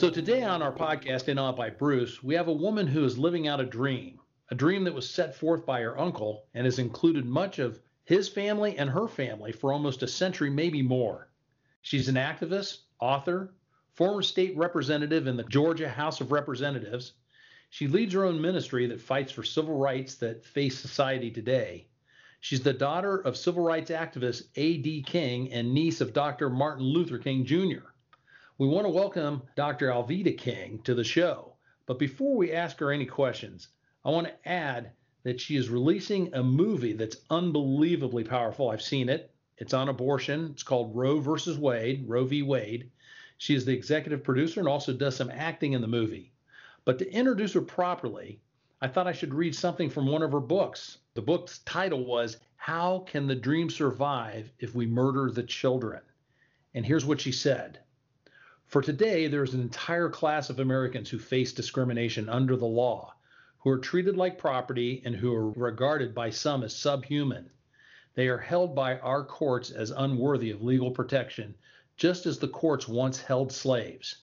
So, today on our podcast, In Awe by Bruce, we have a woman who is living out a dream, a dream that was set forth by her uncle and has included much of his family and her family for almost a century, maybe more. She's an activist, author, former state representative in the Georgia House of Representatives. She leads her own ministry that fights for civil rights that face society today. She's the daughter of civil rights activist A.D. King and niece of Dr. Martin Luther King Jr. We want to welcome Dr. Alveda King to the show. But before we ask her any questions, I want to add that she is releasing a movie that's unbelievably powerful. I've seen it. It's on abortion. It's called Roe versus Wade, Roe v. Wade. She is the executive producer and also does some acting in the movie. But to introduce her properly, I thought I should read something from one of her books. The book's title was How Can the Dream Survive If We Murder the Children? And here's what she said for today, there is an entire class of Americans who face discrimination under the law, who are treated like property and who are regarded by some as subhuman. They are held by our courts as unworthy of legal protection, just as the courts once held slaves.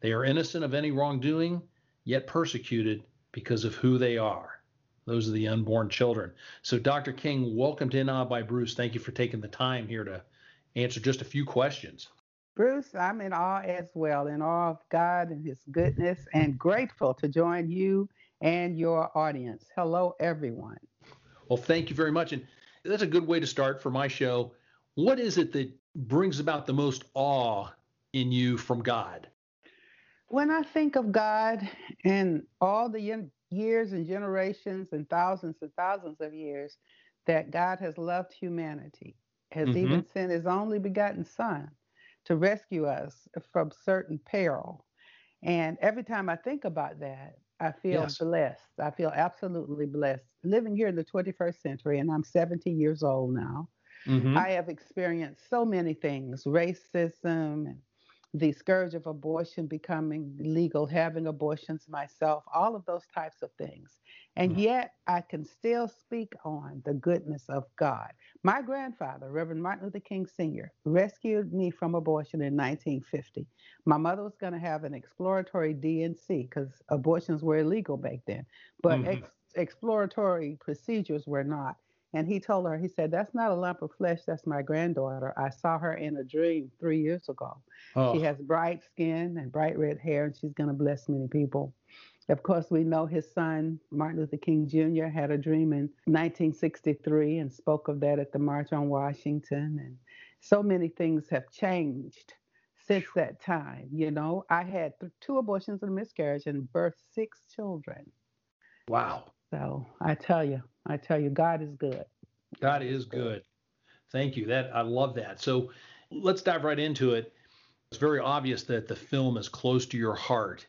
They are innocent of any wrongdoing, yet persecuted because of who they are. Those are the unborn children. So, Dr. King, welcome to In by Bruce. Thank you for taking the time here to answer just a few questions. Bruce, I'm in awe as well, in awe of God and His goodness, and grateful to join you and your audience. Hello, everyone. Well, thank you very much. And that's a good way to start for my show. What is it that brings about the most awe in you from God? When I think of God and all the years and generations and thousands and thousands of years that God has loved humanity, has mm-hmm. even sent his only begotten Son to rescue us from certain peril. And every time I think about that, I feel yes. blessed. I feel absolutely blessed. Living here in the 21st century, and I'm 70 years old now, mm-hmm. I have experienced so many things racism and the scourge of abortion becoming legal, having abortions myself, all of those types of things. And mm. yet I can still speak on the goodness of God. My grandfather, Reverend Martin Luther King Sr., rescued me from abortion in 1950. My mother was going to have an exploratory D&C because abortions were illegal back then, but mm-hmm. ex- exploratory procedures were not. And he told her, he said, That's not a lump of flesh, that's my granddaughter. I saw her in a dream three years ago. Oh. She has bright skin and bright red hair, and she's going to bless many people. Of course, we know his son, Martin Luther King Jr., had a dream in 1963 and spoke of that at the March on Washington. And so many things have changed since that time. You know, I had two abortions and a miscarriage and birthed six children. Wow. So I tell you, I tell you, God is good. God is good. Thank you. That I love that. So let's dive right into it. It's very obvious that the film is close to your heart.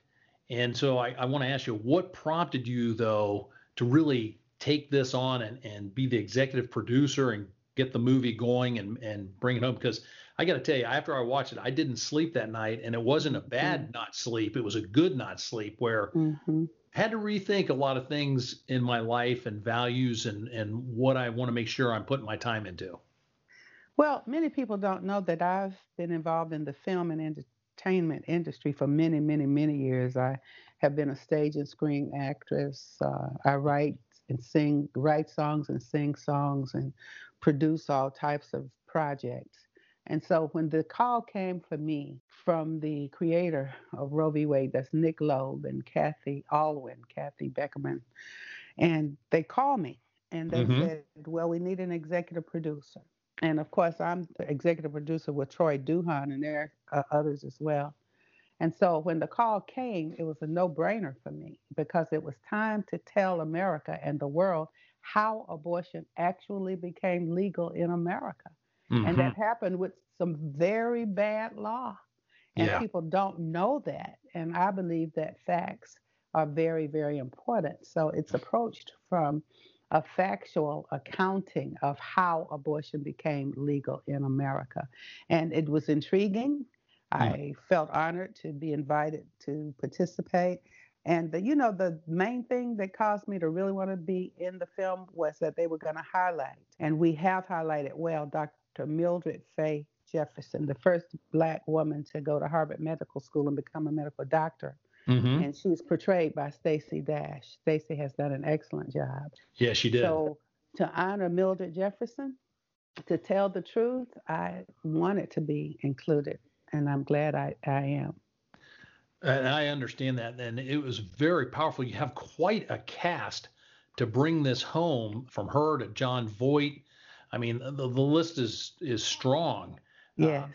And so I, I want to ask you, what prompted you though to really take this on and, and be the executive producer and get the movie going and, and bring it home? Because I got to tell you, after I watched it, I didn't sleep that night, and it wasn't a bad mm-hmm. not sleep. It was a good not sleep where mm-hmm had to rethink a lot of things in my life and values and and what I want to make sure I'm putting my time into. Well, many people don't know that I've been involved in the film and entertainment industry for many, many, many years. I have been a stage and screen actress. Uh, I write and sing, write songs and sing songs and produce all types of projects. And so when the call came for me from the creator of Roe v. Wade, that's Nick Loeb and Cathy Allyn, Kathy Beckerman, and they called me and they mm-hmm. said, Well, we need an executive producer. And of course, I'm the executive producer with Troy Duhon, and there are others as well. And so when the call came, it was a no brainer for me because it was time to tell America and the world how abortion actually became legal in America. Mm-hmm. And that happened with some very bad law. And yeah. people don't know that. And I believe that facts are very, very important. So it's approached from a factual accounting of how abortion became legal in America. And it was intriguing. Mm. I felt honored to be invited to participate. And the, you know, the main thing that caused me to really want to be in the film was that they were going to highlight, and we have highlighted well, Dr. Mildred Fay Jefferson, the first black woman to go to Harvard Medical School and become a medical doctor. Mm-hmm. And she's portrayed by Stacey Dash. Stacey has done an excellent job. Yeah, she did. So to honor Mildred Jefferson, to tell the truth, I wanted to be included, and I'm glad I, I am. And I understand that. And it was very powerful. You have quite a cast to bring this home from her to Jon Voight. I mean, the, the list is is strong. Yes.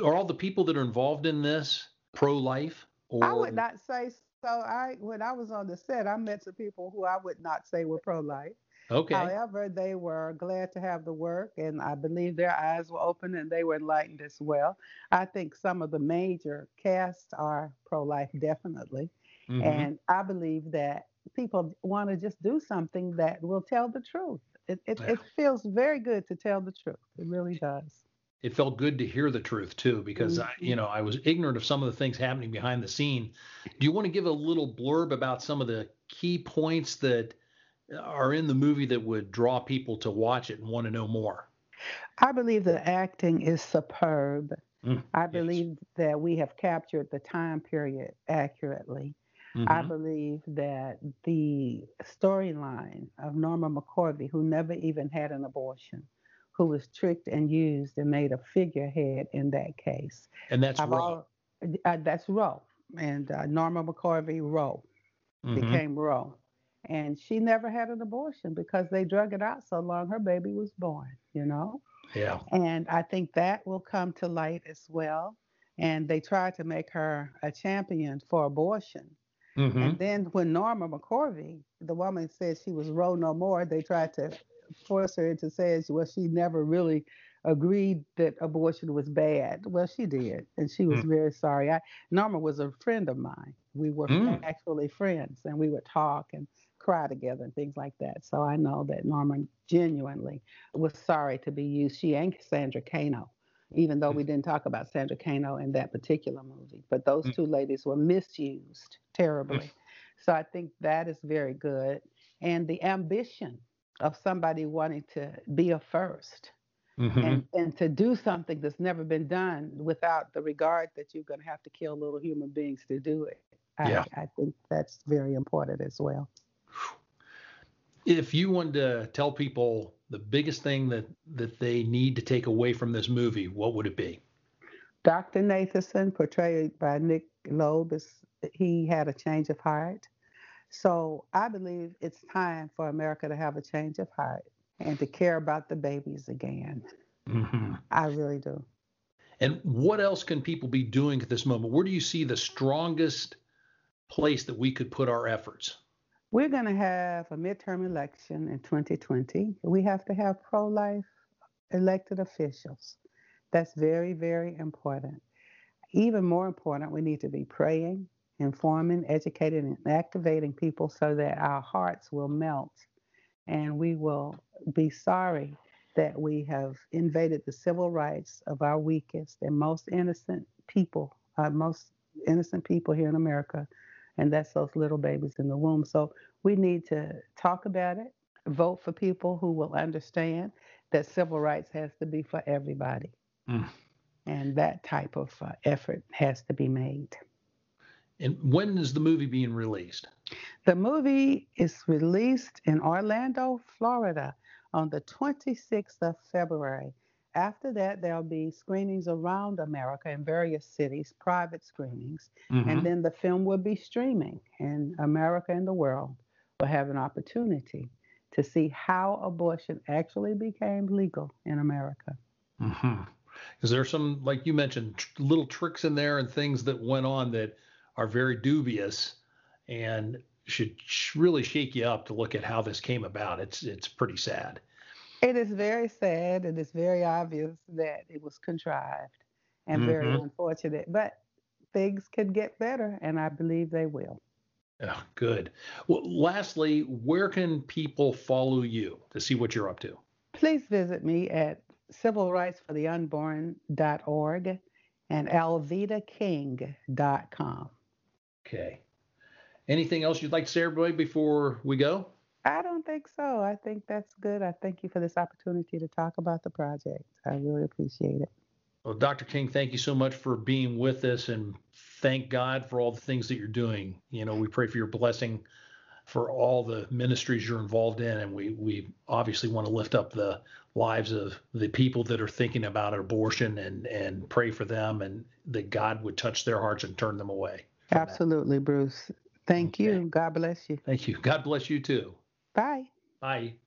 Uh, are all the people that are involved in this pro life? Or... I would not say so. I when I was on the set, I met some people who I would not say were pro life. Okay. However, they were glad to have the work, and I believe their eyes were open and they were enlightened as well. I think some of the major casts are pro life, definitely. Mm-hmm. And I believe that people want to just do something that will tell the truth. It, it, yeah. it feels very good to tell the truth. It really does it felt good to hear the truth too because mm-hmm. I, you know I was ignorant of some of the things happening behind the scene. Do you want to give a little blurb about some of the key points that are in the movie that would draw people to watch it and want to know more? I believe the acting is superb. Mm, I believe yes. that we have captured the time period accurately. Mm-hmm. I believe that the storyline of Norma McCorvey, who never even had an abortion, who was tricked and used and made a figurehead in that case. And that's Roe. All, uh, that's Roe. And uh, Norma McCorvey Roe mm-hmm. became Roe. And she never had an abortion because they drug it out so long her baby was born, you know? Yeah. And I think that will come to light as well. And they tried to make her a champion for abortion. Mm-hmm. And then when Norma McCorvey, the woman said she was Roe no more, they tried to force her into saying, well, she never really agreed that abortion was bad. Well, she did, and she was mm. very sorry. I, Norma was a friend of mine. We were mm. actually friends, and we would talk and cry together and things like that. So I know that Norma genuinely was sorry to be used. She and Sandra Cano, even though we mm. didn't talk about Sandra Cano in that particular movie, but those mm. two ladies were misused terribly. Mm. So I think that is very good. And the ambition of somebody wanting to be a 1st mm-hmm. and, and to do something that's never been done without the regard that you're going to have to kill little human beings to do it. I, yeah. I think that's very important as well. If you wanted to tell people the biggest thing that, that they need to take away from this movie, what would it be? Dr. Nathanson, portrayed by Nick Loeb, is, he had a change of heart. So I believe it's time for America to have a change of heart and to care about the babies again. Mm-hmm. I really do. And what else can people be doing at this moment? Where do you see the strongest place that we could put our efforts? We're going to have a midterm election in 2020. We have to have pro life elected officials. That's very, very important. Even more important, we need to be praying, informing, educating, and activating people so that our hearts will melt and we will be sorry that we have invaded the civil rights of our weakest and most innocent people, our most innocent people here in America, and that's those little babies in the womb. So we need to talk about it, vote for people who will understand that civil rights has to be for everybody. Mm. And that type of uh, effort has to be made. And when is the movie being released? The movie is released in Orlando, Florida on the 26th of February. After that, there'll be screenings around America in various cities, private screenings, mm-hmm. and then the film will be streaming, and America and the world will have an opportunity to see how abortion actually became legal in America. Mm-hmm. Is there some, like you mentioned, tr- little tricks in there and things that went on that are very dubious and should really shake you up to look at how this came about. It's it's pretty sad. It is very sad and it's very obvious that it was contrived and mm-hmm. very unfortunate. But things could get better and I believe they will. Oh, good. Well, lastly, where can people follow you to see what you're up to? Please visit me at civilrightsfortheunborn.org and alvedaking.com. Okay. Anything else you'd like to say, everybody, before we go? I don't think so. I think that's good. I thank you for this opportunity to talk about the project. I really appreciate it. Well, Dr. King, thank you so much for being with us and thank God for all the things that you're doing. You know, we pray for your blessing for all the ministries you're involved in, and we we obviously want to lift up the lives of the people that are thinking about abortion and and pray for them, and that God would touch their hearts and turn them away. Absolutely, that. Bruce. Thank okay. you. God bless you. Thank you. God bless you too. Bye. Bye.